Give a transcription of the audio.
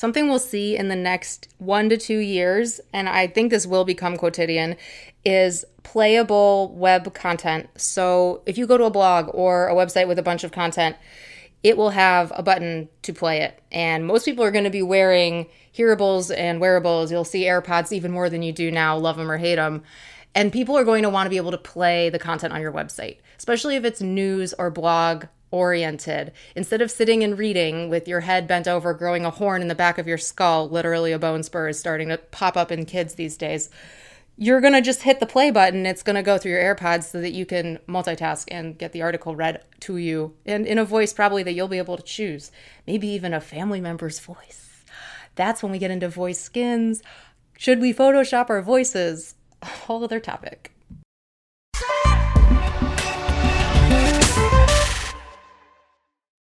something we'll see in the next one to two years, and I think this will become quotidian, is playable web content. So if you go to a blog or a website with a bunch of content, it will have a button to play it. And most people are going to be wearing hearables and wearables. You'll see AirPods even more than you do now, love them or hate them. And people are going to want to be able to play the content on your website, especially if it's news or blog oriented. Instead of sitting and reading with your head bent over, growing a horn in the back of your skull, literally a bone spur is starting to pop up in kids these days. You're going to just hit the play button. It's going to go through your AirPods so that you can multitask and get the article read to you and in a voice probably that you'll be able to choose. Maybe even a family member's voice. That's when we get into voice skins. Should we Photoshop our voices? A whole other topic.